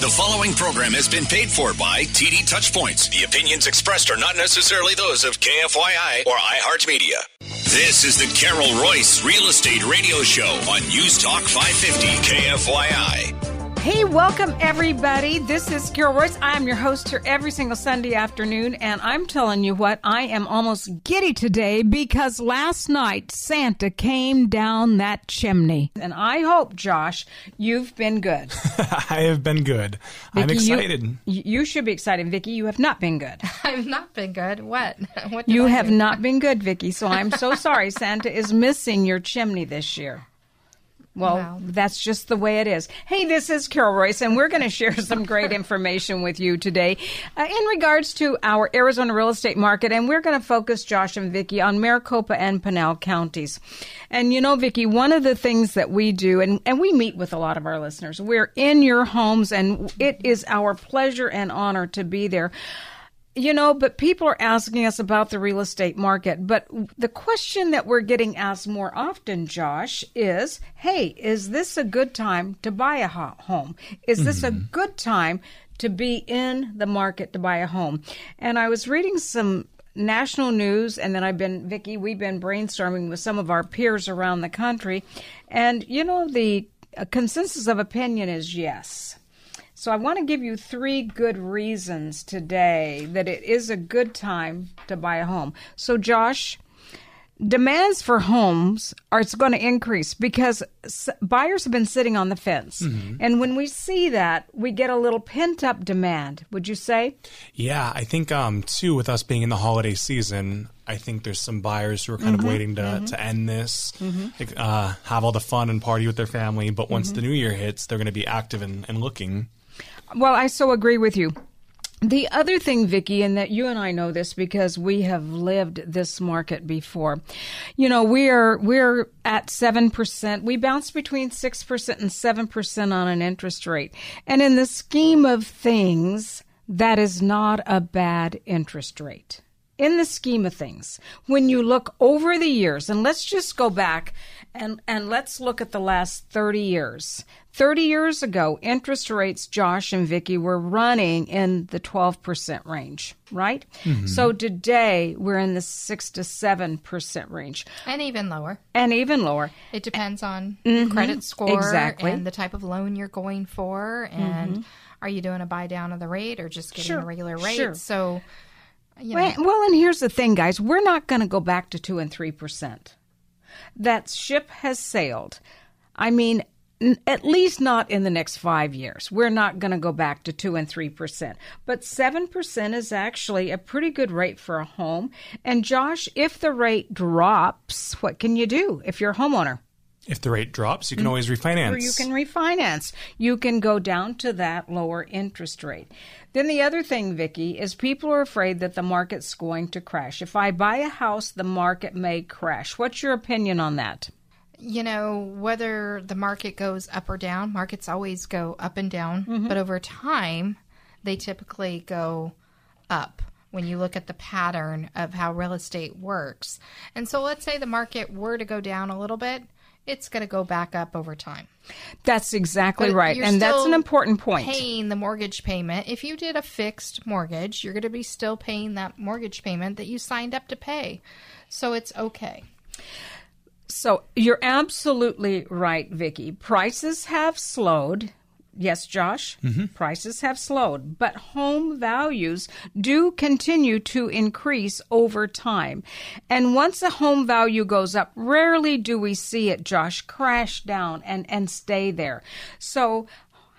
The following program has been paid for by TD Touchpoints. The opinions expressed are not necessarily those of KFYI or iHeartMedia. This is the Carol Royce Real Estate Radio Show on News Talk 550 KFYI. Hey, welcome everybody. This is Carol Royce. I'm your host here every single Sunday afternoon, and I'm telling you what, I am almost giddy today because last night Santa came down that chimney. And I hope, Josh, you've been good. I have been good. I'm excited. You, you should be excited, Vicky. You have not been good. I've not been good. What? What You I have do? not been good, Vicky. So I'm so sorry. Santa is missing your chimney this year. Well, Wow. that's just the way it is. Hey, this is Carol Royce, and we're going to share some great information with you today uh, in regards to our Arizona real estate market. And we're going to focus, Josh and Vicky, on Maricopa and Pinal counties. And you know, Vicky, one of the things that we do, and, and we meet with a lot of our listeners, we're in your homes, and it is our pleasure and honor to be there. You know, but people are asking us about the real estate market. But the question that we're getting asked more often, Josh, is hey, is this a good time to buy a home? Is this a mm-hmm. good time to be in the market to buy a home? And I was reading some national news and then I've been Vicky we've been brainstorming with some of our peers around the country and you know the consensus of opinion is yes so I want to give you three good reasons today that it is a good time to buy a home. So Josh, demands for homes are it's going to increase because s- buyers have been sitting on the fence. And when we see that, we get a little pent up demand, would you say? Yeah, I think um too with us being in the holiday season, I think there's some buyers who are kind Mm-hmm. of waiting to to end this, like, uh, have all the fun and party with their family. But once Mm-hmm. the new year hits, they're going to be active and, and looking. Well, I so agree with you. The other thing, Vicky, and that you and I know this because we have lived this market before. You know, we're we're at seven percent. We bounce between six percent and seven percent on an interest rate. And in the scheme of things, that is not a bad interest rate. In the scheme of things, when you look over the years, and let's just go back and, and let's look at the last 30 years. 30 years ago, interest rates, Josh and Vicky, were running in the 12% range, right? Mm-hmm. So today we're in the 6 to 7% range and even lower. and even lower. It depends on mm-hmm. credit score Exactly. and the type of loan you're going for, and mm-hmm. are you doing a buy down of the rate or just getting Sure, a regular rate? sure. So, you know, Well, well, and here's the thing, guys. We're not going to go back to 2 and 3%. That ship has sailed. I mean, n- at least not in the next five years. We're not going to go back to 2 and 3%. But 7% is actually a pretty good rate for a home. And Josh, if the rate drops, what can you do if you're a homeowner? If the rate drops, you can mm-hmm. always refinance. Or you can refinance. You can go down to that lower interest rate. Then the other thing, Vicky, is people are afraid that the market's going to crash. If I buy a house, the market may crash. What's your opinion on that? you know, whether the market goes up or down, markets always go up and down, Mm-hmm. but over time, they typically go up when you look at the pattern of how real estate works. And so let's say the market were to go down a little bit, it's going to go back up over time. That's exactly But right. And that's an important point. Paying the mortgage payment. If you did a fixed mortgage, you're going to be still paying that mortgage payment that you signed up to pay. So it's okay. So you're absolutely right, Vicky. Prices have slowed. Yes, Josh, prices have slowed, but home values do continue to increase over time. And once a home value goes up, rarely do we see it, Josh, crash down and, and stay there. So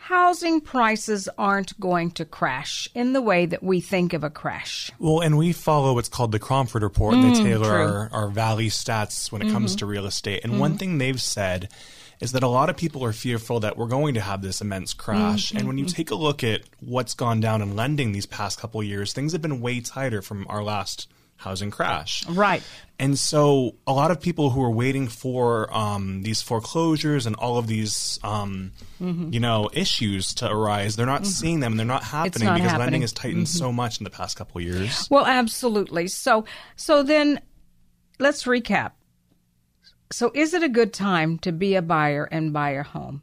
housing prices aren't going to crash in the way that we think of a crash. Well, and we follow what's called the Cromford Report, and they tailor Mm, our, our valley stats when it comes Mm-hmm. to real estate. And one thing they've said is that a lot of people are fearful that we're going to have this immense crash. And when you Mm-hmm. take a look at what's gone down in lending these past couple years, things have been way tighter from our last housing crash. Right. And so a lot of people who are waiting for um, these foreclosures and all of these, um, Mm-hmm. you know, issues to arise, they're not seeing them and they're not happening not because happening. Mm-hmm. lending has tightened so much in the past couple of years. Well, absolutely. So, so then let's recap. So, is it a good time to be a buyer and buy a home?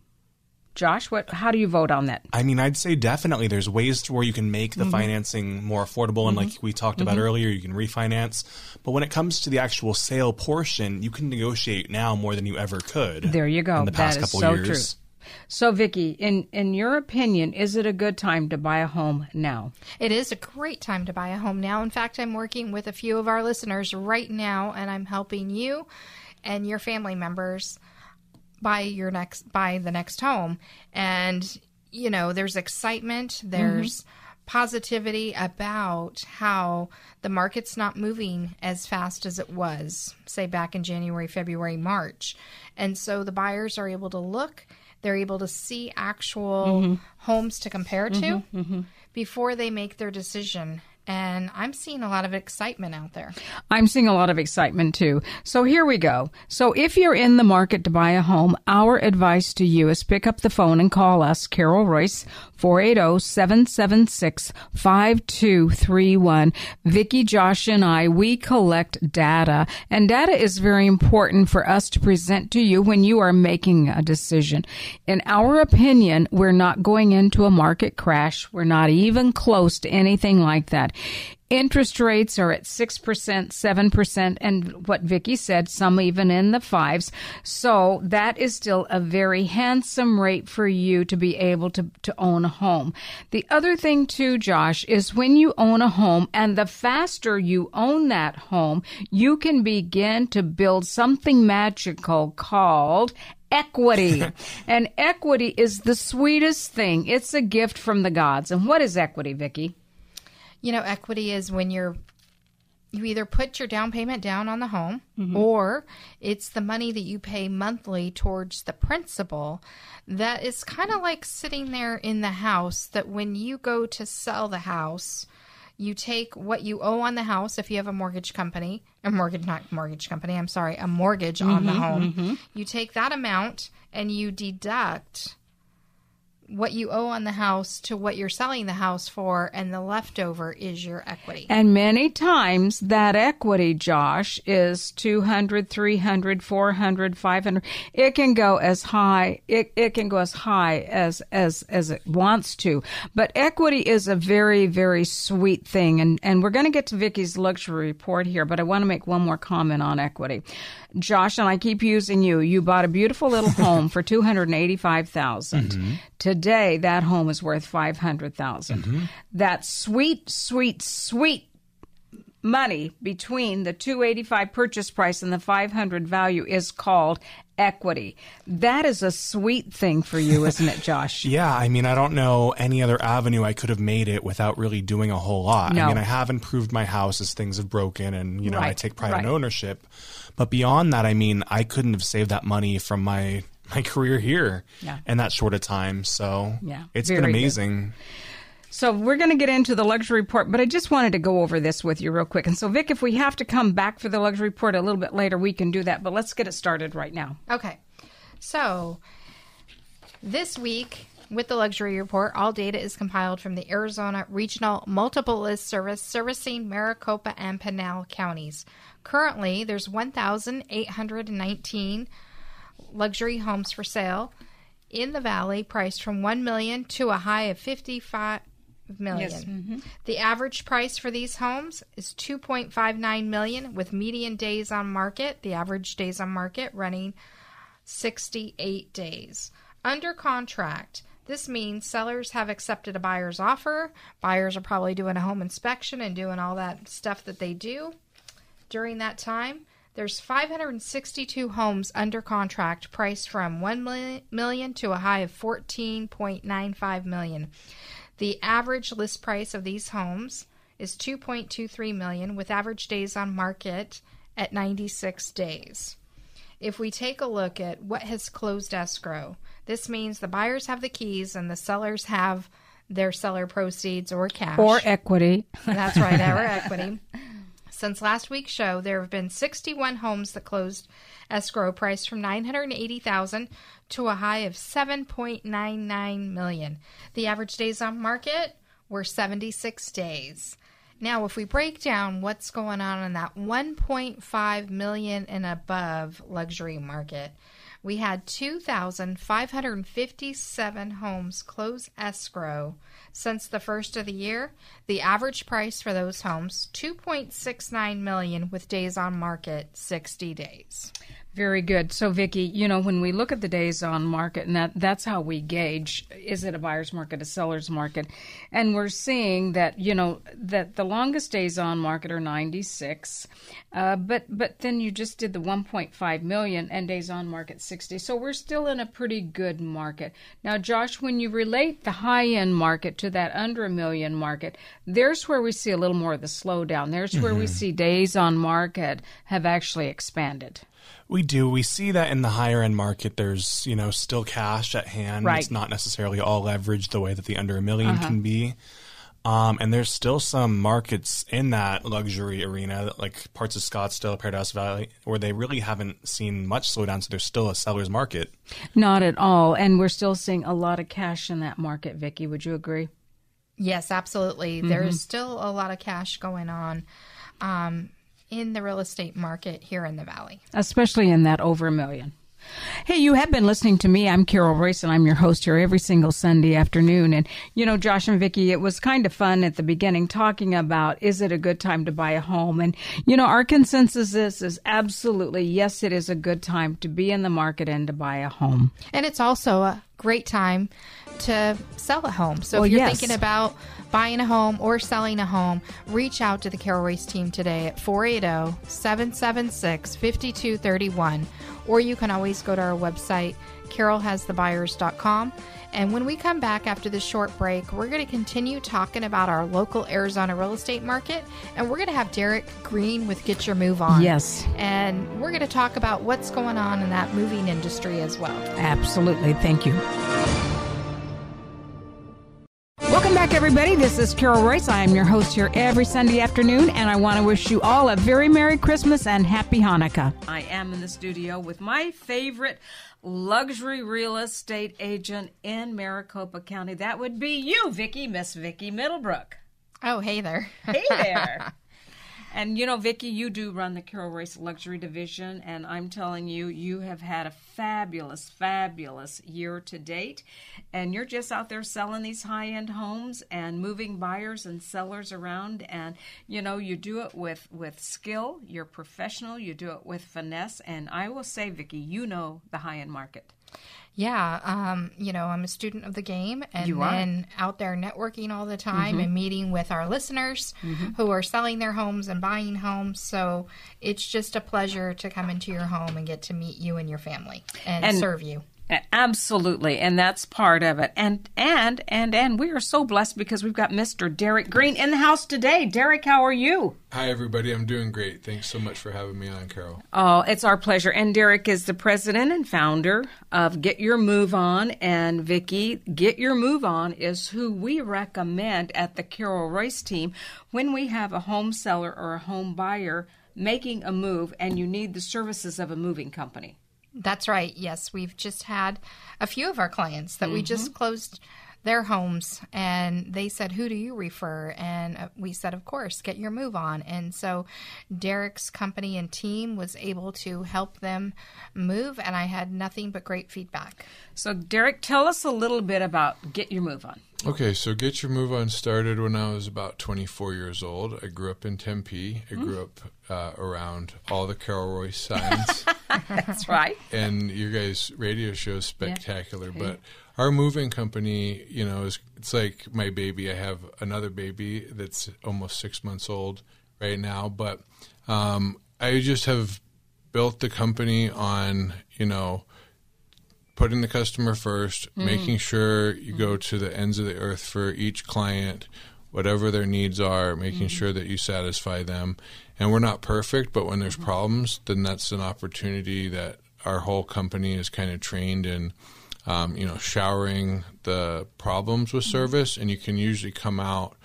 Josh, what? How do you vote on that? I mean, I'd say definitely there's ways to where you can make the Mm-hmm. financing more affordable. And like we talked about earlier, you can refinance. But when it comes to the actual sale portion, you can negotiate now more than you ever could. There you go. In the past That is couple so years. true. So, Vicky, in in your opinion, is it a good time to buy a home now? It is a great time to buy a home now. In fact, I'm working with a few of our listeners right now, and I'm helping you and your family members buy your next buy the next home. And you know, there's excitement. Mm-hmm. There's positivity about how the market's not moving as fast as it was, say back in January, February, March. And so the buyers are able to look, they're able to see actual mm-hmm. homes to compare to mm-hmm. before they make their decision. And I'm seeing a lot of excitement out there. I'm seeing a lot of excitement too. So here we go. So if you're in the market to buy a home, our advice to you is pick up the phone and call us, Carol Royce, oh, 480-776-5231. Vicky, Josh, and I, we collect data. And data is very important for us to present to you when you are making a decision. In our opinion, we're not going into a market crash. We're not even close to anything like that. Interest rates are at 6%, 7%, and what Vicky said, some even in the fives. So that is still a very handsome rate for you to be able to, to own a home. The other thing too, Josh, is when you own a home and the faster you own that home, you can begin to build something magical called equity. and equity is the sweetest thing. It's a gift from the gods. And what is equity, Vicky? You know, equity is when you're you either put your down payment down on the home mm-hmm. or it's the money that you pay monthly towards the principal that is kind of like sitting there in the house that when you go to sell the house you take what you owe on the house if you have a mortgage company a mortgage not mortgage company i'm sorry a mortgage on the mm-hmm, home. Mm-hmm. you take that amount and you deduct what you owe on the house to what you're selling the house for, and the leftover is your equity. And many times that equity, Josh, is 200, 300, 400, 500. It can go as high, it, it can go as high as, as, as it wants to. But equity is a very, very sweet thing. And, and we're going to get to Vicky's luxury report here, but I want to make one more comment on equity. Josh, and I keep using you. You bought a beautiful little home for 285,000. Mm-hmm. Today that home is worth 500,000. Mm-hmm. That sweet, sweet, sweet money between the 285 purchase price and the 500 value is called equity. That is a sweet thing for you, isn't it, Josh? Yeah, I mean, I don't know any other avenue I could have made it without really doing a whole lot. No. I mean, I have improved my house as things have broken and, you know, I take pride right. in ownership. But beyond that, I mean, I couldn't have saved that money from my my career here Yeah. in that short of time. So Yeah, it's very been good. amazing. So we're going to get into the luxury report, but I just wanted to go over this with you real quick. And so, Vic, if we have to come back for the luxury report a little bit later, we can do that. But let's get it started right now. Okay. So, this week with the luxury report, all data is compiled from the Arizona Regional Multiple List Service servicing Maricopa and Pinal counties. Currently, there's 1,819 luxury homes for sale in the valley priced from 1 million to a high of 55 million. Mm-hmm. The average price for these homes is 2.59 million with median days on market, the average days on market running 68 days. Under contract, this means sellers have accepted a buyer's offer. Buyers are probably doing a home inspection and doing all that stuff that they do during that time. There's 562 homes under contract priced from 1 million- to a high of 14.95 million. The average list price of these homes is 2.23 million with average days on market at 96 days. If we take a look at what has closed escrow, this means the buyers have the keys and the sellers have their seller proceeds or cash. Or equity. That's right, our equity. Since last week's show, there have been 61 homes that closed escrow priced from 980,000 to a high of 7.99 million. The average days on market were 76 days. Now, if we break down what's going on in that 1.5 million and above luxury market, We had 2,557 homes close escrow since the first of the year. The average price for those homes 2.69 million with days on market 60 days. Very good. So, Vicki, you know, when we look at the days on market, and that, that's how we gauge is it a buyer's market, a seller's market? And we're seeing that, you know, that the longest days on market are 96, uh, but but then you just did the 1.5 million and days on market 60. So we're still in a pretty good market. Now, Josh, when you relate the high end market to that under a million market, there's where we see a little more of the slowdown. There's where we see days on market have actually expanded. We do. We see that in the higher end market, there's, you know, still cash at hand. Right. It's not necessarily all leveraged the way that the under a 1000000 Uh-huh. can be. Um, and there's still some markets in that luxury arena, like parts of Scottsdale, Paradise Valley, where they really haven't seen much slowdown. So there's still a seller's market. Not at all. And we're still seeing a lot of cash in that market, Vicki. Would you agree? Yes, absolutely. Mm-hmm. There's still a lot of cash going on um, in the real estate market here in the Valley. especially in that over a million. Hey, you have been listening to me. I'm Carol Royce, and I'm your host here every single Sunday afternoon. And, you know, Josh and Vicki, it was kind of fun at the beginning talking about is it a good time to buy a home? And, you know, our consensus is, is absolutely yes, it is a good time to be in the market and to buy a home. And it's also a great time to sell a home. So Well, if you're yes. thinking about buying a home or selling a home, reach out to the Carol Royce team today at oh, 480 776 5231. Or you can always go to our website, carolhasthebuyers.com. And when we come back after this short break, we're going to continue talking about our local Arizona real estate market. And we're going to have Derek Greene with Get Your Move On. Yes. And we're going to talk about what's going on in that moving industry as well. Absolutely. Thank you. Everybody. This is Carol Royce. I am your host here every Sunday afternoon, and I want to wish you all a very Merry Christmas and Happy Hanukkah. I am in the studio with my favorite luxury real estate agent in Maricopa County. That would be you, Vicki, Miss Vicki Middlebrook. Oh, hey there. Hey there. And you know, Vicki, you do run the Carol Royce Luxury Division, and I'm telling you, you have had a fabulous, fabulous year to date. And you're just out there selling these high end homes and moving buyers and sellers around. And you know, you do it with with skill. You're professional. You do it with finesse. And I will say, Vicki, you know the high end market. Yeah, um, you know, I'm a student of the game and You are. Mm-hmm. then out there networking all the time and meeting with our listeners who are selling their homes and buying homes. So it's just a pleasure to come into your home and get to meet you and your family and, And- serve you. Absolutely, and that's part of it. And and and and we are so blessed because we've got Mr. Derek Greene in the house today. Derek, how are you? Hi, everybody. I'm doing great. Thanks so much for having me on, Carol. Oh, it's our pleasure. And Derek is the president and founder of Get Your Move On. And Vicki, Get Your Move On is who we recommend at the Carol Royce team when we have a home seller or a home buyer making a move and you need the services of a moving company. That's right. Yes, we've just had a few of our clients that we Mm-hmm. just closed their homes and they said, Who do you refer? And uh, we said, Of course, get your move on. And so Derek's company and team was able to help them move, and I had nothing but great feedback. So, Derek, tell us a little bit about Get Your Move On. Okay, so Get Your Move On started when I was about 24 years old. I grew up in Tempe. I grew up uh, around all the Carol Royce signs. That's right. and your guys' radio show is spectacular. But our moving company, you know, is it's like my baby. I have another baby that's almost six months old right now. But um, I just have built the company on, you know, putting the customer 1st mm-hmm. making sure you go mm-hmm. to the ends of the earth for each client, whatever their needs are, making mm-hmm. sure that you satisfy them. And we're not perfect, but when there's problems, then that's an opportunity that our whole company is kind of trained in. Um, you know, showering the problems with service, and you can usually come out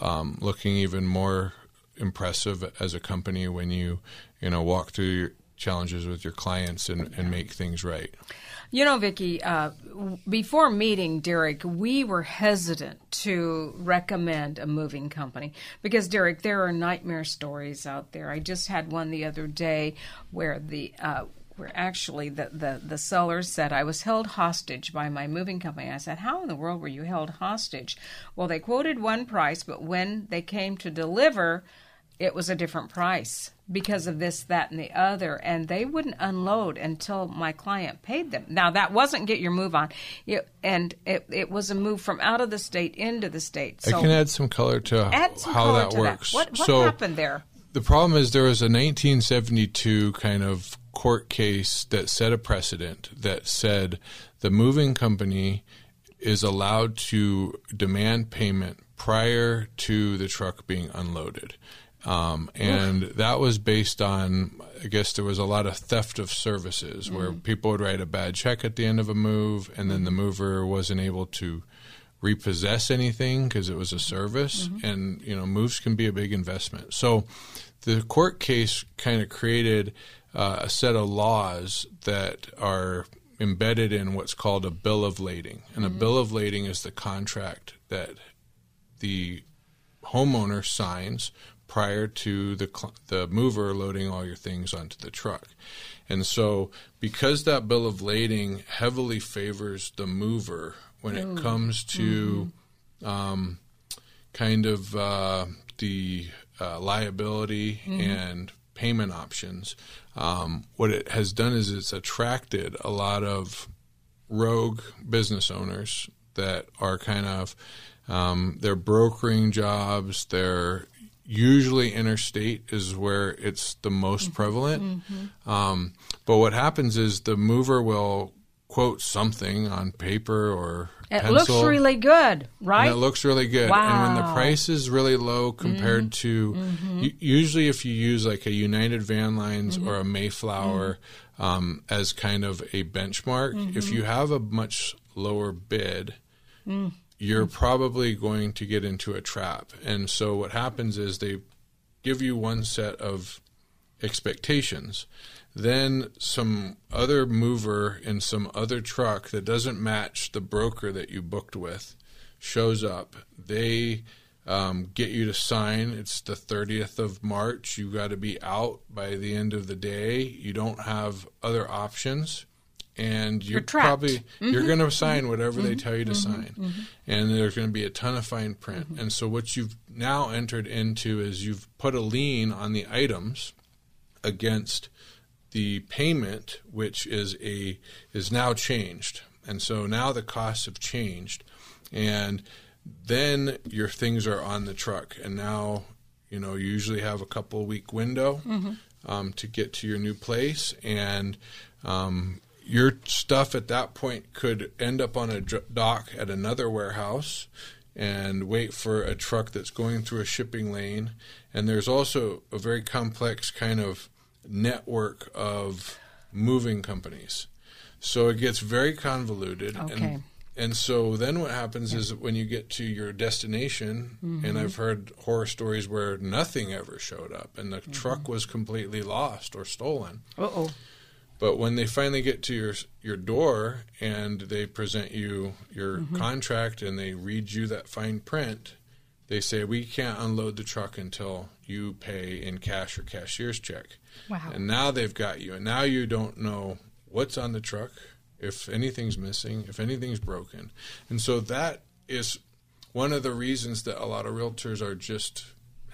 um, looking even more impressive as a company when you, you know, walk through your challenges with your clients and, and make things right. You know, Vicki, uh, before meeting Derek, we were hesitant to recommend a moving company because, Derek, there are nightmare stories out there. I just had one the other day where the uh, where actually the, the, the seller said I was held hostage by my moving company. I said, How in the world were you held hostage? Well, they quoted one price, but when they came to deliver, it was a different price because of this, that, and the other. And they wouldn't unload until my client paid them. Now, that wasn't get your move on, it, and it, it was a move from out of the state into the state. So I can add some color to some how color that to works. That. What, what so happened there? The problem is there was a 1972 kind of court case that set a precedent that said the moving company is allowed to demand payment prior to the truck being unloaded. Um, and that was based on, I guess there was a lot of theft of services where mm. people would write a bad check at the end of a move, and then the mover wasn't able to repossess anything because it was a service. Mm-hmm. And, you know, moves can be a big investment. So the court case kind of created uh, a set of laws that are embedded in what's called a bill of lading. And mm-hmm. a bill of lading is the contract that the homeowner signs prior to the the mover loading all your things onto the truck. And so because that bill of lading heavily favors the mover when Ooh. it comes to mm-hmm. um, kind of uh, the uh, liability mm-hmm. and payment options. Um, what it has done is it's attracted a lot of rogue business owners that are kind of um, they're brokering jobs. They're usually interstate is where it's the most prevalent. Mm-hmm. Um, but what happens is the mover will quote something on paper or it pencil, looks really good, right? it looks really good. Wow. And when the price is really low compared mm-hmm. to mm-hmm. usually if you use like a United Van Lines mm-hmm. or a Mayflower mm-hmm. um, as kind of a benchmark, if mm-hmm. you have a much lower bid, mm. you're probably going to get into a trap. And so what happens is they give you one set of expectations then some other mover in some other truck that doesn't match the broker that you booked with shows up. They um, get you to sign. It's the 30th of March. You've got to be out by the end of the day. You don't have other options. And you're, you're probably mm-hmm. you're going to sign whatever mm-hmm. they tell you to mm-hmm. sign, mm-hmm. and there's going to be a ton of fine print. Mm-hmm. And so what you've now entered into is you've put a lien on the items against the payment, which is a is now changed, and so now the costs have changed, and then your things are on the truck, and now you know you usually have a couple week window mm-hmm. um, to get to your new place, and um, your stuff at that point could end up on a dock at another warehouse and wait for a truck that's going through a shipping lane. And there's also a very complex kind of network of moving companies. So it gets very convoluted. Okay. And, and so then what happens yeah. is when you get to your destination, mm-hmm. and I've heard horror stories where nothing ever showed up and the mm-hmm. truck was completely lost or stolen. Uh oh. But when they finally get to your your door and they present you your mm-hmm. contract and they read you that fine print, they say we can't unload the truck until you pay in cash or cashier's check. Wow. And now they've got you, and now you don't know what's on the truck, if anything's missing, if anything's broken. And so that is one of the reasons that a lot of realtors are just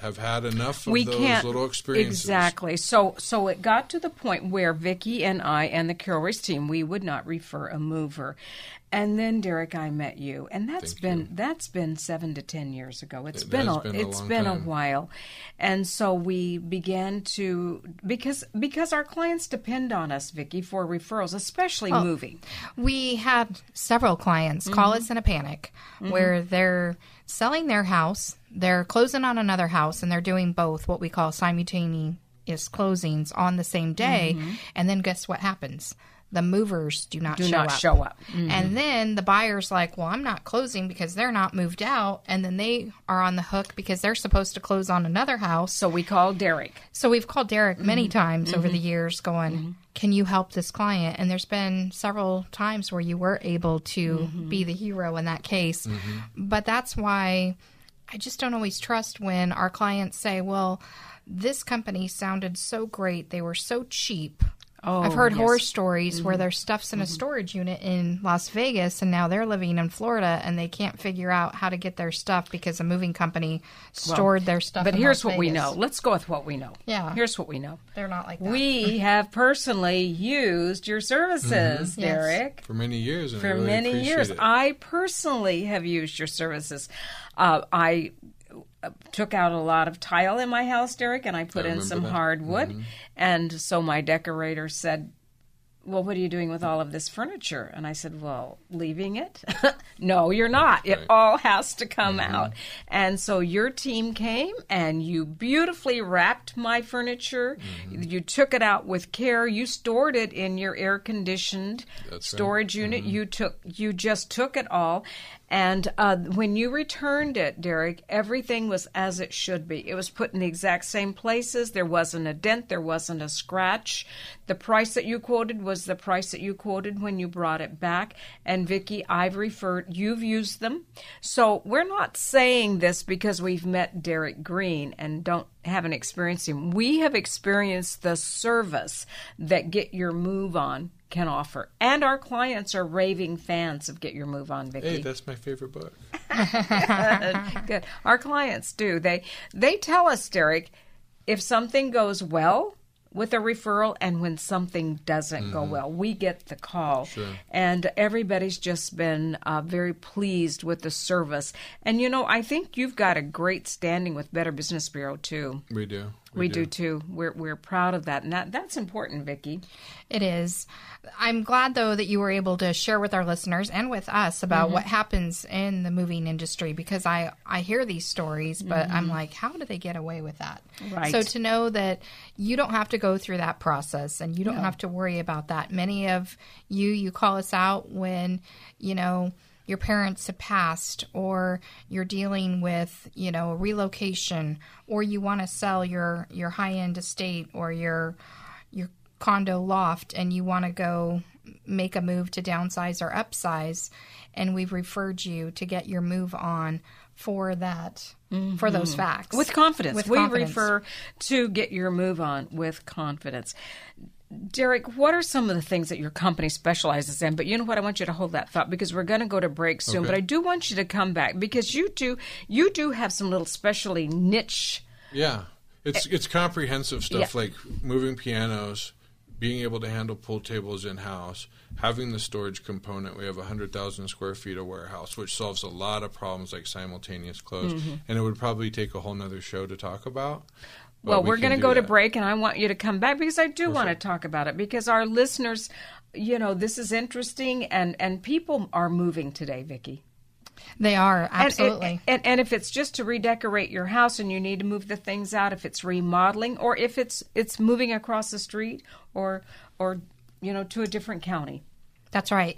have had enough of we those can't, little experiences. Exactly. So so it got to the point where Vicki and I and the Carol Royce team we would not refer a mover. And then Derek, I met you, and that's Thank been you. that's been seven to ten years ago. It's It been has a, been a it's long been time. a while, and so we began to because because our clients depend on us, Vicki, for referrals, especially Well, moving. We have several clients call mm-hmm. us in a panic mm-hmm. where they're selling their house, they're closing on another house, and they're doing both what we call simultaneous closings on the same day. Mm-hmm. And then guess what happens? The movers do not Do show not up. show up. Mm-hmm. And then the buyer's like, well, I'm not closing because they're not moved out. And then they are on the hook because they're supposed to close on another house. So we called Derek. So we've called Derek mm-hmm. many times over mm-hmm. the years going, can you help this client? And there's been several times where you were able to be the hero in that case. But that's why I just don't always trust when our clients say, well, this company sounded so great. They were so cheap. Oh, I've heard yes. Mm-hmm. horror stories where their stuff's in a storage unit in Las Vegas and now they're living in Florida and they can't figure out how to get their stuff because a moving company stored their stuff. But in here's Las what we know. Let's go with what we know. Yeah. Here's what we know. They're not like that. We have personally used your services, Derek. for many years. And I For really many years. it. I personally have used your services. Uh, I took out a lot of tile in my house, Derek, and I put I in some that. Mm-hmm. hardwood. And so my decorator said, well, what are you doing with all of this furniture? And I said, well, leaving it? no, you're not. It all has to come Mm-hmm. out. And so your team came and you beautifully wrapped my furniture. Mm-hmm. You took it out with care. You stored it in your air conditioned That's right. Mm-hmm. storage unit. You took, you just took it all. And uh, when you returned it, Derek, everything was as it should be. It was put in the exact same places. There wasn't a dent. There wasn't a scratch. The price that you quoted was the price that you quoted when you brought it back. And Vicki, I've referred. You've used them, so we're not saying this because we've met Derek Greene and don't haven't experienced him. We have experienced the service that Get Your Move On can offer. And our clients are raving fans of Get Your Move On, Vicki. Hey, that's my favorite book. Good. Our clients do. They they tell us, Derek, if something goes well with a referral and when something doesn't go well, we get the call. Sure. And everybody's just been uh, very pleased with the service. And you know, I think you've got a great standing with Better Business Bureau too. We do. We, do. too. We're we're proud of that, and that that's important, Vicki. It is. I'm glad though that you were able to share with our listeners and with us about Mm-hmm. what happens in the moving industry because I I hear these stories but I'm like how do they get away with that? Mm-hmm. Right. So to know that you don't have to go through that process and you don't have to worry about that. Many of you you call us out when, you know, your parents have passed or you're dealing with you know a relocation or you want to sell your your high end estate or your your condo loft and you want to go make a move to downsize or upsize and we've referred you to get your move on for that for mm-hmm. those facts with confidence. With we confidence. refer to get your move on with confidence. Derek, what are some of the things that your company specializes in? But you know what? I want you to hold that thought because we're going to go to break soon. Okay. But I do want you to come back because you do you do have some little specially niche. Yeah, it's it's comprehensive stuff Yeah. like moving pianos, being able to handle pool tables in house, having the storage component. We have hundred thousand square feet of warehouse, which solves a lot of problems like simultaneous close. Mm-hmm. And it would probably take a whole nother show to talk about. But Well, we we're going to do go to break, and I want you to come back because I do want to talk about it because our listeners, you know, this is interesting, and and people are moving today, Vicki. they are And- absolutely And, and, if it's just to redecorate your house and you need to move the things out, if it's remodeling, or if it's it's moving across the street, or or you know to a different county. That's right.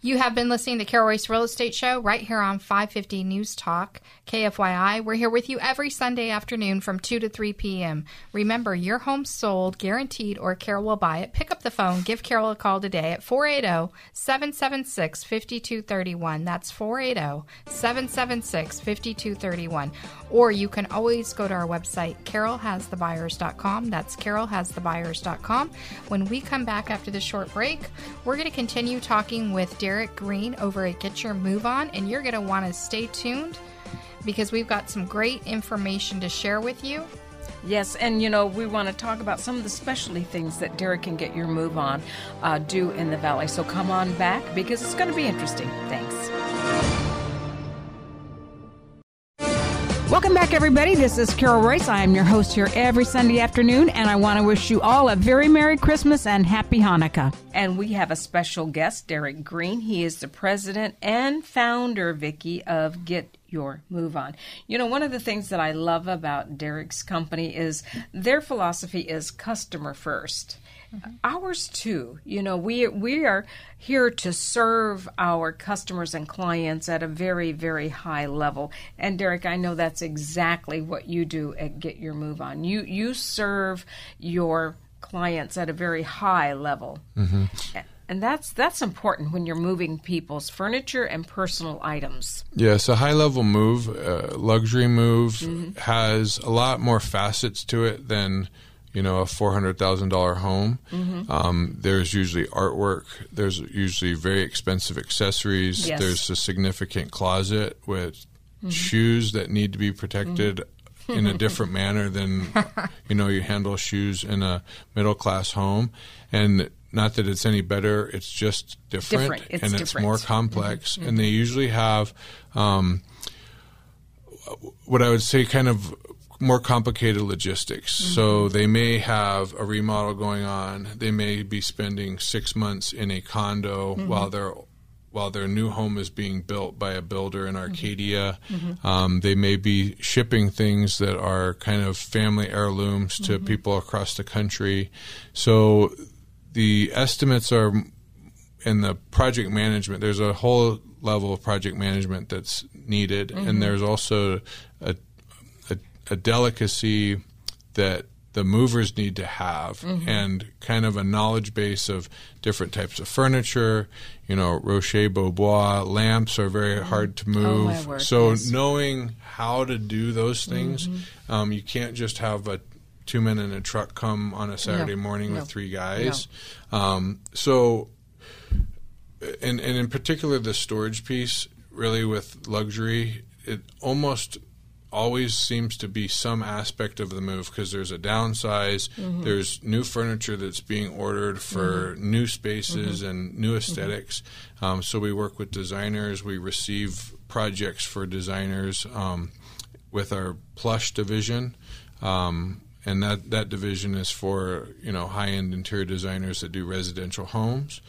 You have been listening to Carol Royce Real Estate Show right here on 550 News Talk, KFYI. We're here with you every Sunday afternoon from 2 to 3 p.m. Remember, your home sold, guaranteed, or Carol will buy it. Pick up the phone. Give Carol a call today at 480 776 5231. That's 480 776 5231. Or you can always go to our website, carolhasthebuyers.com. That's carolhasthebuyers.com. When we come back after this short break, we're going to continue talking with Derek Greene over at Get Your Move On, and you're going to want to stay tuned because we've got some great information to share with you. Yes, and you know we want to talk about some of the specialty things that Derek can get your move on uh, do in the valley. So come on back because it's going to be interesting. Thanks. Welcome back, everybody. This is Carol Royce. I am your host here every Sunday afternoon, and I want to wish you all a very Merry Christmas and Happy Hanukkah. And we have a special guest, Derek Greene. He is the president and founder, Vicky, of Get Your Move On. You know, one of the things that I love about Derek's company is their philosophy is customer 1st Ours too. You know, we we are here to serve our customers and clients at a very very high level. And Derek, I know that's exactly what you do at Get Your Move On. You you serve your clients at a very high level. A- And that's that's important when you're moving people's furniture and personal items. Yes, a high level move, uh, luxury move, Mm-hmm. has a lot more facets to it than you know, a four hundred thousand dollar home. Mm-hmm. Um, there's usually artwork. There's usually very expensive accessories. Yes. There's a significant closet with Mm-hmm. shoes that need to be protected in a different manner than you know you handle shoes in a middle class home. And not that it's any better, it's just different, Different. It's and it's different. Mm-hmm. more complex. And they usually have. Um, what I would say kind of more complicated logistics. Mm-hmm. So they may have a remodel going on. They may be spending six months in a condo mm-hmm. while their while their new home is being built by a builder in mm-hmm. Arcadia. Um, they may be shipping things that are kind of family heirlooms to people across the country. So the estimates are in the project management, there's a whole level of project management that's needed, and there's also a, a, delicacy that the movers need to have, and kind of a knowledge base of different types of furniture. You know, Roche Bobois lamps are very hard to move. my word, so yes. knowing how to do those things, um, you can't just have a two men in a truck come on a Saturday morning no, with three guys. Um, so and and in particular the storage piece really with luxury it almost always seems to be some aspect of the move because there's a downsize there's new furniture that's being ordered for new spaces and new esthetics um, so we work with designers we receive projects for designers um, with our plush division. Um, and that, that division is for you know high end interior designers that do residential homes.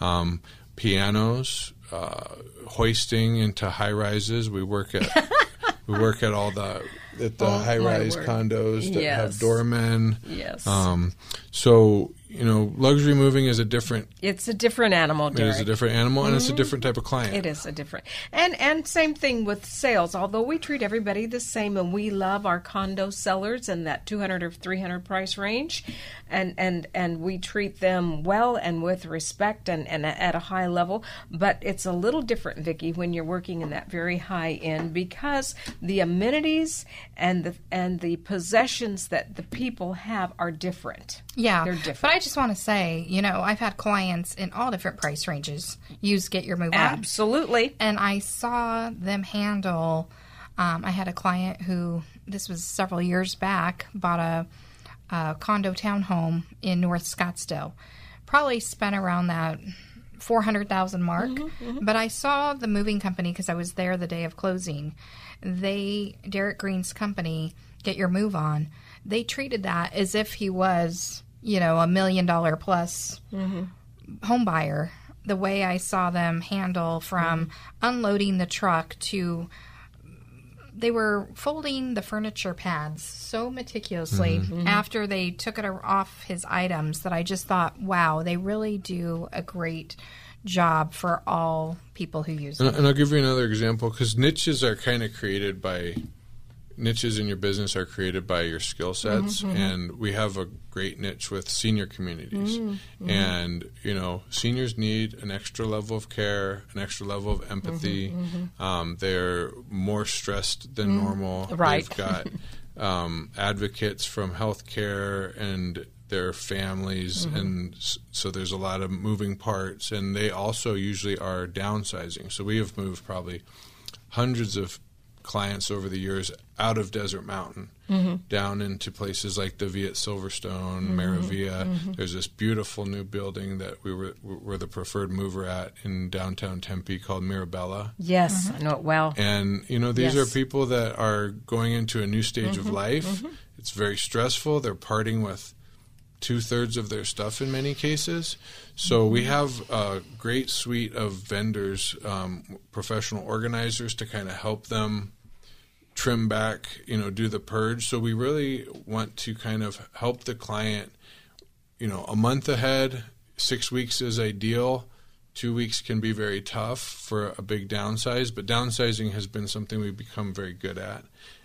Um, pianos, uh, hoisting into high rises. We work at we work at all the at the high rise condos that Yes. have doormen. Yes. Um, so you know, luxury moving is a different it's a different animal, it Derek. is a different animal and it's a mm-hmm. different type of client. It is a different, and and same thing with sales. Although we treat everybody the same, and we love our condo sellers in that two hundred or three hundred price range, and and and we treat them well and with respect and and at a high level. But it's a little different, Vicki, when you're working in that very high end because the amenities and the and the possessions that the people have are different. Yeah, They're different. But I just want to say, you know, I've had clients in all different price ranges use Get Your Move On. Absolutely. and I saw them handle. Um, I had a client who this was several years back bought a, a condo townhome in North Scottsdale. Probably spent around that four hundred thousand mark. But I saw the moving company because I was there the day of closing. They Derek Greene's company, Get Your Move On. They treated that as if he was, you know, a million dollar plus mm-hmm. home buyer the way I saw them handle from mm-hmm. unloading the truck to they were folding the furniture pads so meticulously mm-hmm. after they took it off his items that I just thought, wow, they really do a great job for all people who use And, it. and I'll give you another example because niches are kind of created by niches in your business are created by your skill sets, mm-hmm, mm-hmm. and we have a great niche with senior communities. Mm, mm-hmm. And you know, seniors need an extra level of care, an extra level of empathy. Um, they're more stressed than mm, normal. Right. They've got um, advocates from healthcare and their families, and so there's a lot of moving parts. And they also usually are downsizing. So we have moved probably hundreds of clients over the years out of Desert Mountain mm-hmm. down into places like the Vi at Silverstone, mm-hmm. Maravilla. Mm-hmm. There's this beautiful new building that we were were the preferred mover at in downtown Tempe called Mirabella. Yes, I know it well. And you know, these Yes. are people that are going into a new stage of life. It's very stressful. They're parting with two thirds of their stuff in many cases. So we have a great suite of vendors, um, professional organizers to kind of help them trim back, you know, do the purge. So we really want to kind of help the client, you know, a month ahead, six weeks is ideal. Two weeks can be very tough for a big downsize, but downsizing has been something we've become very good at.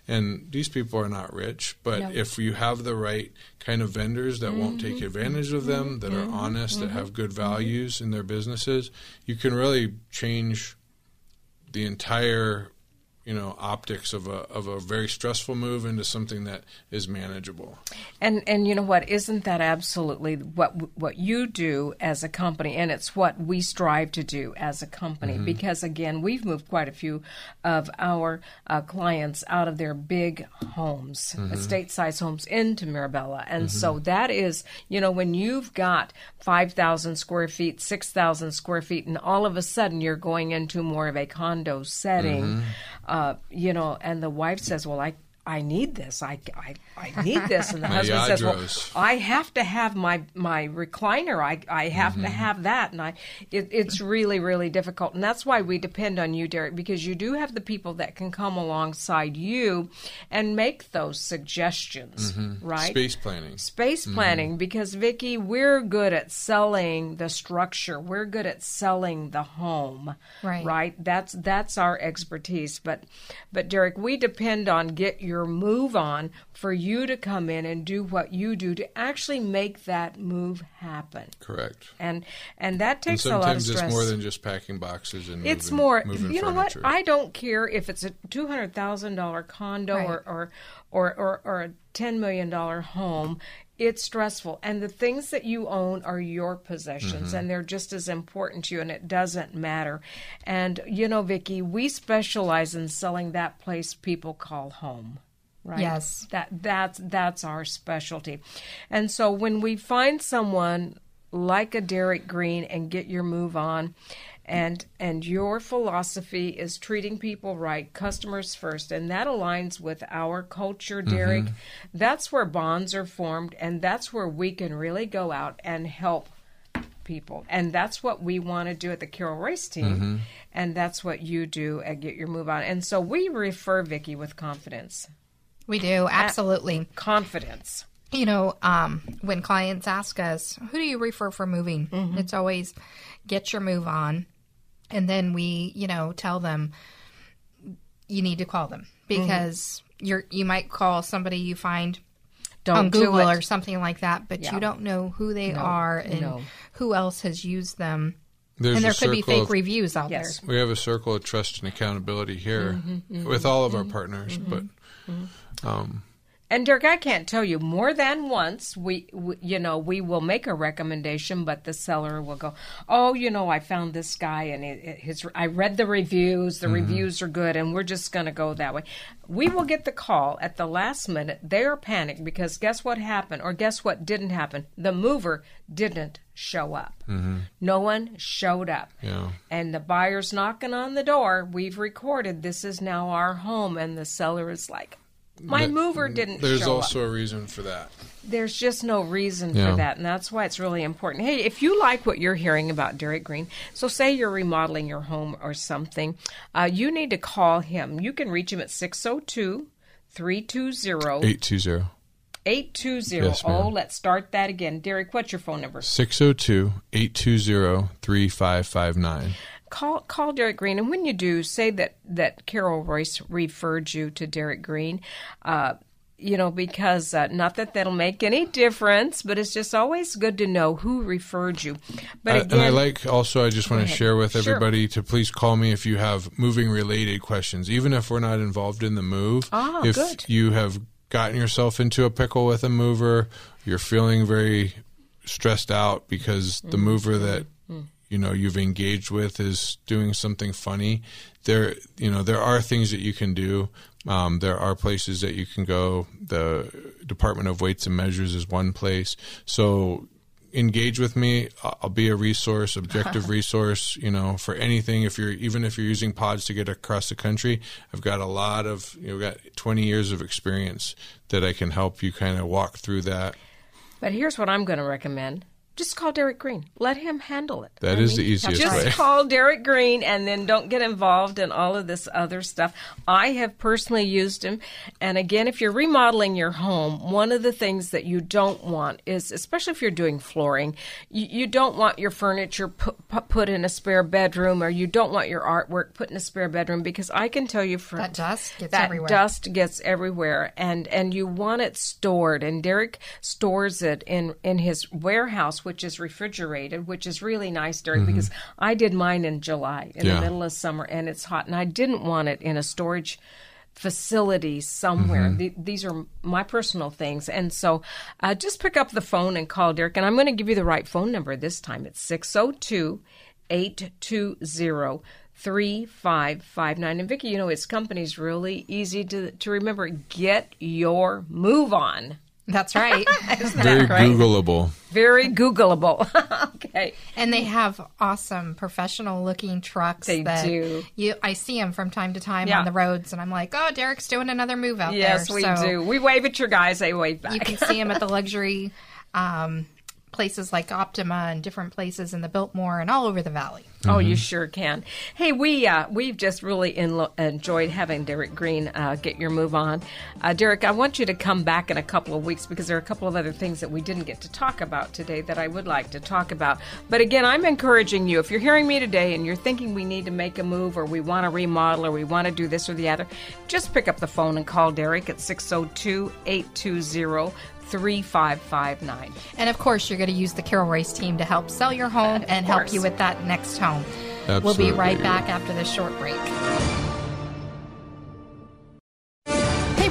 And these people are not rich, but No. if you have the right kind of vendors that won't take mm-hmm. advantage of them, that are mm-hmm. honest, that mm-hmm. have good values in their businesses, you can really change the entire you know optics of a of a very stressful move into something that is manageable. And and you know what? Isn't that absolutely what what you do as a company, and it's what we strive to do as a company? Mm-hmm. Because again, we've moved quite a few of our uh, clients out of their big homes, Mm-hmm. estate size homes, into Mirabella, and so that is you know when you've got five thousand square feet, six thousand square feet, and all of a sudden you're going into more of a condo setting, Mm-hmm. Uh, you know, and the wife says, "Well, I." I need this. I, I, I need this. And the husband says, well, I have to have my, my recliner. I, I have Mm-hmm. to have that. And I, it, it's really, really difficult. And that's why we depend on you, Derek, because you do have the people that can come alongside you and make those suggestions, right? Mm-hmm. Space planning. Space planning, because Vicki, we're good at selling the structure. We're good at selling the home, Right. Right. That's that's our expertise. But, but Derek, we depend on get your move on for you to come in and do what you do to actually make that move happen. Correct. And and that And takes a lot of sometimes it's more than just packing boxes and It's moving, more. moving You know what? I don't care if it's a two hundred thousand dollar condo Right. or, or or or or a ten million dollar home. It's stressful, and the things that you own are your possessions, mm-hmm. and they're just as important to you. And it doesn't matter. And you know, Vicki, we specialize in selling that place people call home. Right? Yes. That that's that's our specialty. And so when we find someone like a Derek Greene and get your move on and and your philosophy is treating people right, customers first, and that aligns with our culture, mm-hmm. Derek. That's where bonds are formed and that's where we can really go out and help people. And that's what we want to do at the Carol Royce team. Mm-hmm. And that's what you do at Get Your Move On. And so we refer Vicki with confidence. We do, absolutely. Confidence. You know, um, when clients ask us, who do you refer for moving? Mm-hmm. It's always get your move on. And then we, you know, tell them you need to call them Mm-hmm. because you're you might call somebody you find Don't on do Google it. or something like that, but Yeah. you don't know who they are and no. who else has used them. There's and there could be fake of- reviews out Yes. there. We have a circle of trust and accountability here Mm-hmm, with all of our partners, but um, And Derek, I can't tell you more than once. We, we, you know, we will make a recommendation, but the seller will go, "Oh, you know, I found this guy, and it, it, his. I read the reviews. The reviews are good, and we're just going to go that way." We will get the call at the last minute. They are panicked because guess what happened, or guess what didn't happen? The mover didn't show up. No one showed up. Yeah. And the buyer's knocking on the door. We've recorded. This is now our home, and the seller is like. My mover didn't there's show up also a reason for that. there's just no reason Yeah. for that and that's why it's really important hey if you like what you're hearing about derek greene so say you're remodeling your home or something uh, you need to call him you can reach him at 602-320-8220 Eight two zero. Yes, oh let's start that again derek what's your phone number 602 820 3559. Call call Derek Greene, and when you do, say that that Carol Royce referred you to Derek Greene. Uh, you know, because uh, not that that'll make any difference, but it's just always good to know who referred you. But again, and I like also, I just want to ahead. share with Sure. everybody to please call me if you have moving related questions, even if we're not involved in the move. Ah, if good. you have gotten yourself into a pickle with a mover, you're feeling very stressed out because the Mm-hmm. mover that you know you've engaged with is doing something funny. There you know there are things that you can do. Um, there are places that you can go. The department of weights and measures is one place. So engage with me. I'll be a resource objective resource you know for anything. If you're even if you're using pods to get across the country i've got a lot of you know got 20 years of experience that i can help you kind of walk through that. But here's what I'm going to recommend. Just call Derek Greene. Let him handle it. That is the easiest Just way Just call Derek Greene and then don't get involved in all of this other stuff. I have personally used him. And again, if you're remodeling your home, one of the things that you don't want is, especially if you're doing flooring, you, you don't want your furniture put, put in a spare bedroom or you don't want your artwork put in a spare bedroom because I can tell you for That dust gets that everywhere. dust gets everywhere and and you want it stored and Derek stores it in in his warehouse which is refrigerated, which is really nice, Derek, because I did mine in July in Yeah. the middle of summer and it's hot, and I didn't want it in a storage facility somewhere. The, these are my personal things. And so uh, just pick up the phone and call Derek. And I'm going to give you the right phone number this time. It's 602 820 3559. And Vicki, you know, his company's really easy to, to remember. Get your move on. That's right. Very Googleable. Very Googleable. okay. and they have awesome professional looking trucks. They that do. You, I see them from time to time Yeah. on the roads, and I'm like, oh, Derek's doing another move out Yes, there. we So do. We wave at your guys, they wave back. You can see them at the luxury um, places like Optima and different places in the Biltmore and all over the valley. Oh, you sure can. Hey, we uh, we've just really enjoyed having Derek Greene uh, get your move on. Uh, Derek, I want you to come back in a couple of weeks because there are a couple of other things that we didn't get to talk about today that I would like to talk about. But again, I'm encouraging you if you're hearing me today and you're thinking we need to make a move or we want to remodel or we want to do this or the other, just pick up the phone and call Derek at 602 820 3559. And of course, you're going to use the Carol Royce team to help sell your home and help you with that next home. We'll be right back after this short break.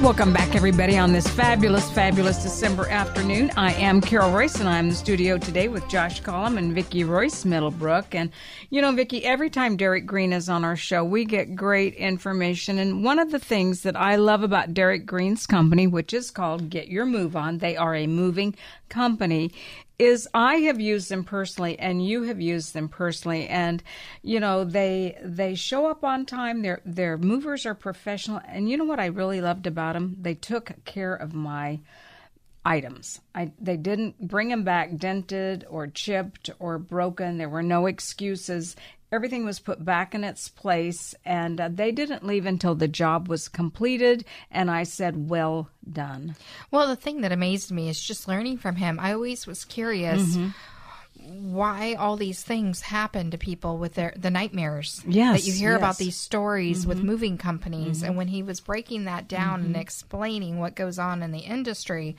Welcome back, everybody, on this fabulous, fabulous December afternoon. I am Carol Royce, and I'm in the studio today with Josh Collum and Vicki Royce Middlebrook. And, you know, Vicki, every time Derek Greene is on our show, we get great information. And one of the things that I love about Derek Greene's company, which is called Get Your Move On, they are a moving company, is I have used them personally and you have used them personally. And you know they they show up on time. Their their movers are professional. And you know what I really loved about them they took care of my items I they didn't bring them back dented or chipped or broken there were no excuses everything was put back in its place and uh, they didn't leave until the job was completed and I said well done Well, the thing that amazed me is just learning from him. I always was curious Mm-hmm. Why all these things happen to people with their the nightmares Yes, that you hear about yes. Mm-hmm. these stories with moving companies. And when he was breaking that down Mm-hmm. and explaining what goes on in the industry,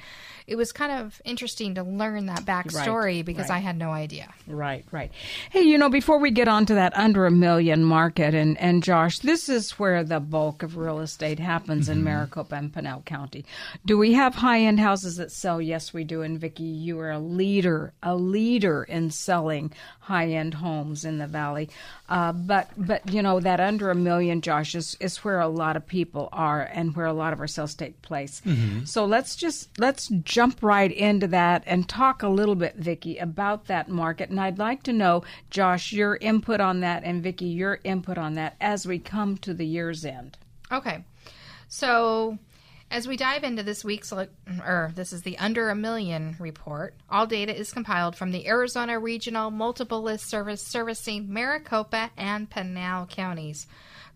it was kind of interesting to learn that backstory because right. I had no idea. Right, right. Hey, you know, before we get on to that under a million market, and, and Josh, this is where the bulk of real estate happens in Maricopa and Pinal County. Do we have high end houses that sell? Yes, we do. And Vicki, you are a leader, a leader in selling high end homes in the valley. Uh, but, but you know, that under a million, Josh, is, is where a lot of people are and where a lot of our sales take place. So let's just let's jump right into that and talk a little bit, Vicki, about that market. And I'd like to know, Josh, your input on that, and Vicki, your input on that as we come to the year's end. Okay. So, as we dive into this week's, or er, this is the Under a Million report, all data is compiled from the Arizona Regional Multiple List Service servicing Maricopa and Pinal counties.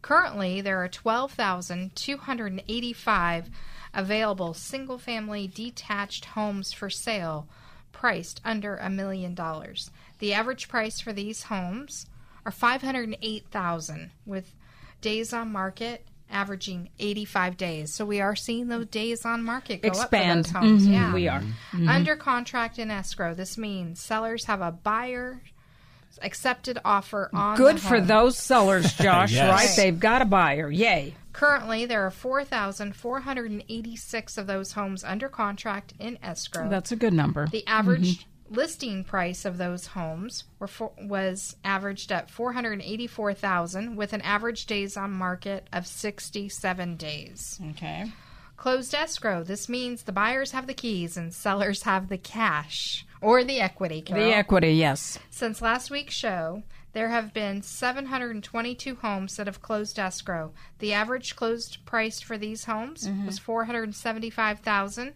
Currently, there are 12,285 available single family detached homes for sale priced under a million dollars. The average price for these homes are 508,000 with days on market averaging 85 days. So we are seeing those days on market go Expand. up for those homes. Mhm, Yeah. we are. Under contract in escrow. This means sellers have a buyer accepted offer on Good the for home. those sellers, Josh, Yes. right? They've got a buyer. Yay. Currently, there are 4,486 of those homes under contract in escrow. That's a good number. The average listing price of those homes were for, was averaged at 484,000 with an average days on market of 67 days. Okay. Closed escrow. This means the buyers have the keys and sellers have the cash or the equity. Carol. The equity, yes. Since last week's show, there have been 722 homes that have closed escrow. The average closed price for these homes mm-hmm. was 475,000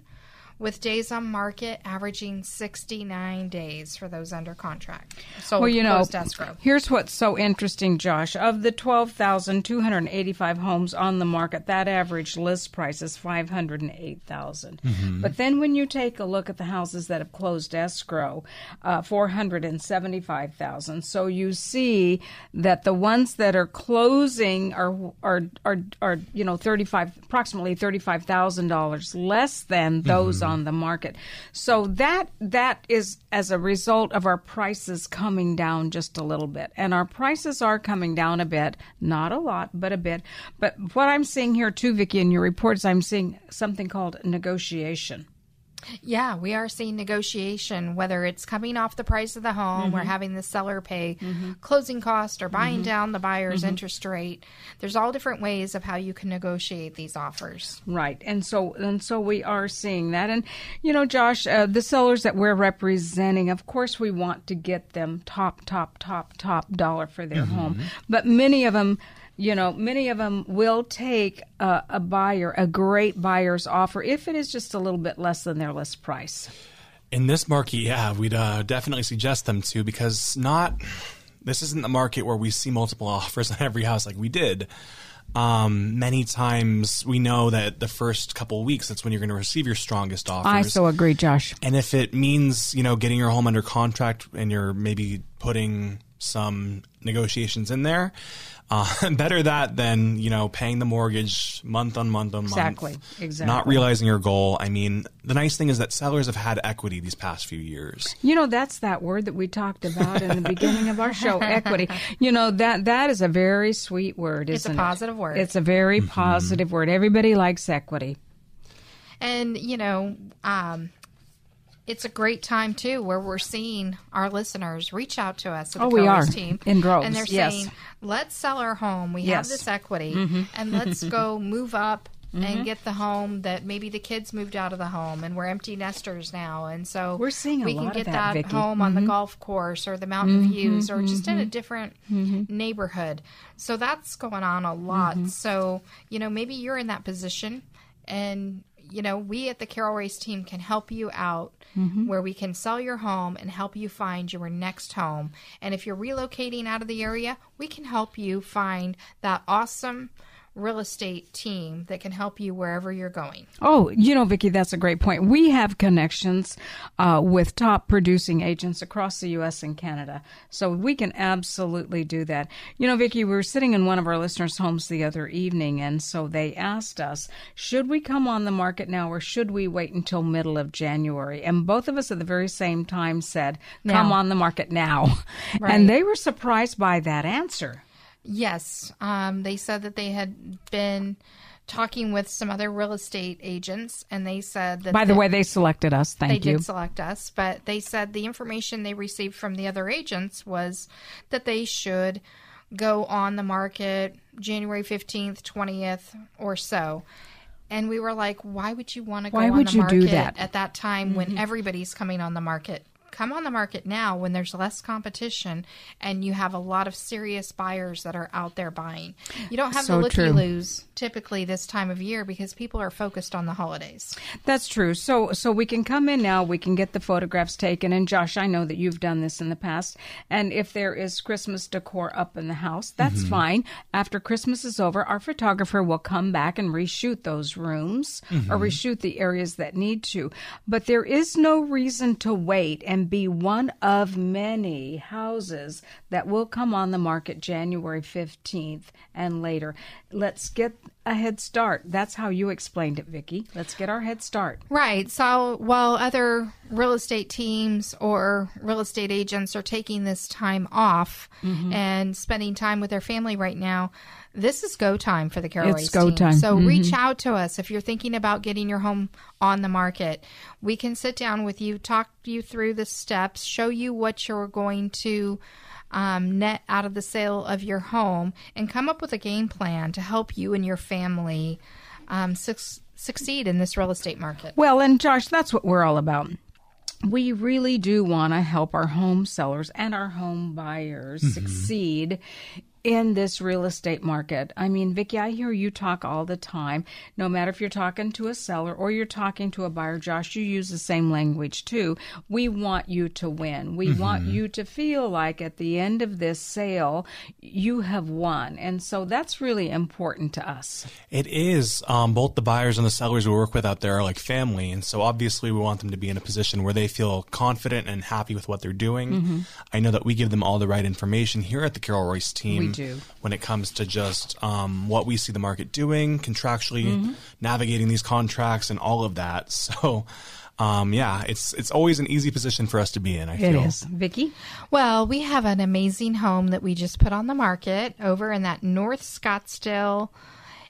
with days on market averaging 69 days for those under contract. So Well, you know, closed escrow. here's what's so interesting, Josh. Of the 12,285 homes on the market, that average list price is 508,000. But then when you take a look at the houses that have closed escrow, uh, 475,000. So you see that the ones that are closing are are are, are you know 35 approximately $35,000 less than those on the market. So that that is as a result of our prices coming down just a little bit. And our prices are coming down a bit, not a lot, but a bit. But what I'm seeing here too, Vicki, in your reports, I'm seeing something called negotiation. Yeah, we are seeing negotiation, whether it's coming off the price of the home, we're mm-hmm. having the seller pay mm-hmm. closing cost or buying mm-hmm. down the buyer's interest rate. There's all different ways of how you can negotiate these offers. Right, and so and so we are seeing that, and you know, Josh, uh, the sellers that we're representing, of course, we want to get them top, top, top, top dollar for their home, but many of them. You know, many of them will take a, a buyer, a great buyer's offer, if it is just a little bit less than their list price. In this market, yeah, we'd uh, definitely suggest them to because not this isn't the market where we see multiple offers on every house like we did. Um, many times we know that the first couple weeks that's when you're going to receive your strongest offers. I so agree, Josh. And if it means, you know, getting your home under contract and you're maybe putting some negotiations in there, uh, better that than, you know, paying the mortgage month on month on Exactly, month. exactly. Exactly. Not realizing your goal. I mean, the nice thing is that sellers have had equity these past few years. You know, that's that word that we talked about in the beginning of our show, equity. You know, that that is a very sweet word, It's a isn't it? positive word. It's a very positive word. Everybody likes equity. And, you know, um, it's a great time too where we're seeing our listeners reach out to us at the Oh, we are, team in droves, and they're yes. saying let's sell our home we Yes. Mm-hmm. have this equity and let's go move up and get the home that maybe the kids moved out of the home and we're empty nesters now and so We're seeing a we can lot of get that, that, Vicki. Mm-hmm. home on the golf course or the mountain views or just in a different neighborhood so that's going on a lot Mm-hmm. so you know maybe you're in that position and you know we at the carol royce team can help you out Mm-hmm. where we can sell your home and help you find your next home and if you're relocating out of the area we can help you find that awesome real estate team that can help you wherever you're going Oh, you know, Vicki, that's a great point. We have connections uh, with top producing agents across the U.S. and Canada, so we can absolutely do that. You know, Vicki, we were sitting in one of our listeners' homes the other evening, and so they asked us, should we come on the market now or should we wait until middle of January? And both of us at the very same time said, come Now. on the market now. Right. And they were surprised by that answer. Yes, um, they said that they had been talking with some other real estate agents, and they said that By the way, they selected us. Thank they you. They did select us, but they said the information they received from the other agents was that they should go on the market January 15th, 20th, or so. And we were like, why would you want to go Why on would the you do market that? Mm-hmm. at that time when everybody's coming on the market? Come on the market now when there's less competition and you have a lot of serious buyers that are out there buying. You don't have So the looky true. loos typically this time of year because people are focused on the holidays. That's true. So so we can come in now, we can get the photographs taken and Josh, I know that you've done this in the past. And if there is Christmas decor up in the house, that's mm-hmm. fine. After Christmas is over, our photographer will come back and reshoot those rooms or mm-hmm. reshoot the areas that need to. But there is no reason to wait and be one of many houses that will come on the market January 15th and later. Let's get a head start. That's how you explained it, Vicki. Let's get our head start. Right. So while other real estate teams or real estate agents are taking this time off Mm-hmm. and spending time with their family right now, this is go time for the Carol It's go team. time. Mm-hmm. So reach out to us if you're thinking about getting your home on the market. We can sit down with you, talk you through the steps, show you what you're going to um, net out of the sale of your home, and come up with a game plan to help you and your family um, suc- succeed in this real estate market. Well, and Josh, that's what we're all about. We really do want to help our home sellers and our home buyers succeed in this real estate market. I mean, Vicki, I hear you talk all the time. No matter if you're talking to a seller or you're talking to a buyer, Josh, you use the same language too. We want you to win. We want you to feel like at the end of this sale, you have won. And so that's really important to us. It is. Um, both the buyers and the sellers we work with out there are like family. And so obviously we want them to be in a position where they feel confident and happy with what they're doing. I know that we give them all the right information here at the Carol Royce team. We do. when it comes to just um, what we see the market doing, contractually Mm-hmm. navigating these contracts, and all of that. So, um, yeah, it's it's always an easy position for us to be in. I feel. is. Vicki? Well, we have an amazing home that we just put on the market over in that North Scottsdale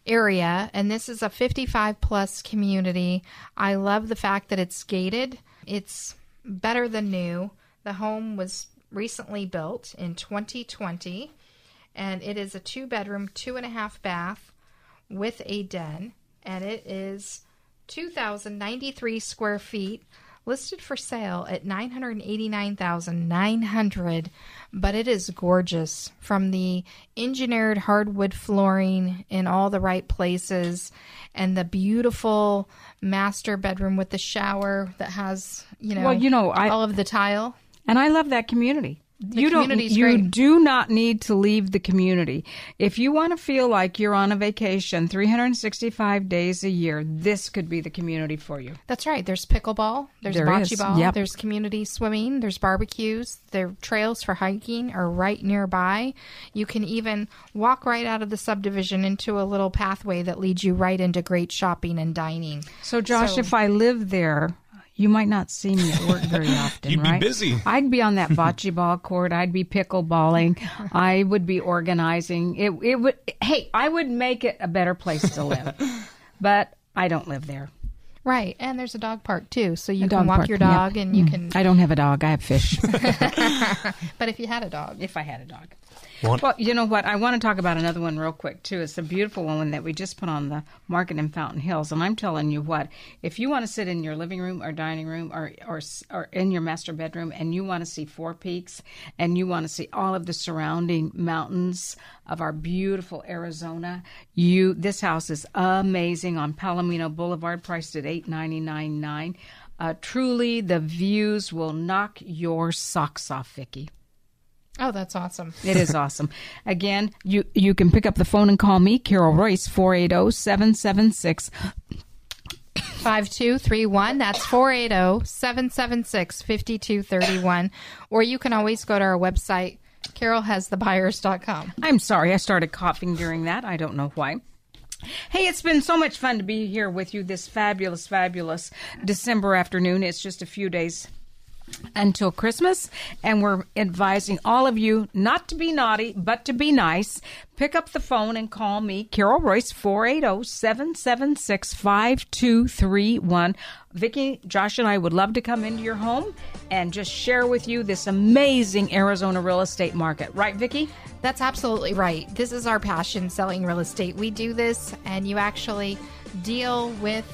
area, and this is a 55 plus community. I love the fact that it's gated. It's better than new. The home was recently built in 2020, and it is a two bedroom, two and a half bath with a den, and it is 2,093 square feet, listed for sale at 989,900. But it is gorgeous from the engineered hardwood flooring in all the right places, and the beautiful master bedroom with the shower that has you know Well, you know, I- all of the tile. And I love that community. You don't you great. do not need to leave the community. If you want to feel like you're on a vacation 365 days a year, this could be the community for you. That's right. There's pickleball. There's There bocce is. ball. Yep. There's community swimming. There's barbecues. Their trails for hiking are right nearby. You can even walk right out of the subdivision into a little pathway that leads you right into great shopping and dining. So Josh, So- if I live there, you might not see me at work very often, You'd be right? busy. I'd be on that bocce ball court. I'd be pickleballing. I would be organizing. It it would hey, I would make it a better place to live. but I don't live there. Right. And there's a dog park too. So you A can walk park, your yeah. dog and you mm. can. I don't have a dog. I have fish. But if you had a dog. if I had a dog. One- Well, you know what? I want to talk about another one real quick too. It's a beautiful one that we just put on the market in Fountain Hills, and I'm telling you what, if you want to sit in your living room or dining room or or or in your master bedroom and you want to see Four Peaks and you want to see all of the surrounding mountains of our beautiful Arizona, you this house is amazing on Palomino Boulevard, priced at eight ninety nine nine. Uh, truly, the views will knock your socks off, Vicki. Oh, that's awesome. It is awesome. Again, you you can pick up the phone and call me, Carol Royce, oh, 480-776. 5231. That's oh, 480 776 5231. Or you can always go to our website, carolhasthebuyers.com. I'm sorry, I started coughing during that. I don't know why. Hey, it's been so much fun to be here with you this fabulous, fabulous December afternoon. It's just a few days until Christmas, and we're advising all of you not to be naughty, but to be nice. Pick up the phone and call me, Carol Royce, oh, 480 776 5231. Vicki, Josh, and I would love to come into your home and just share with you this amazing Arizona real estate market. Right, Vicki? That's absolutely right. This is our passion selling real estate. We do this, and you actually deal with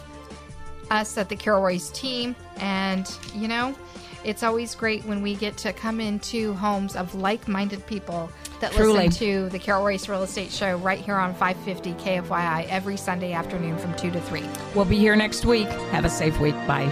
us at the Carol Royce team. And, you know, it's always great when we get to come into homes of like minded people that Truly. listen to the Carol Royce Real Estate Show right here on 550 KFYI every Sunday afternoon from 2 to 3. We'll be here next week. Have a safe week. Bye.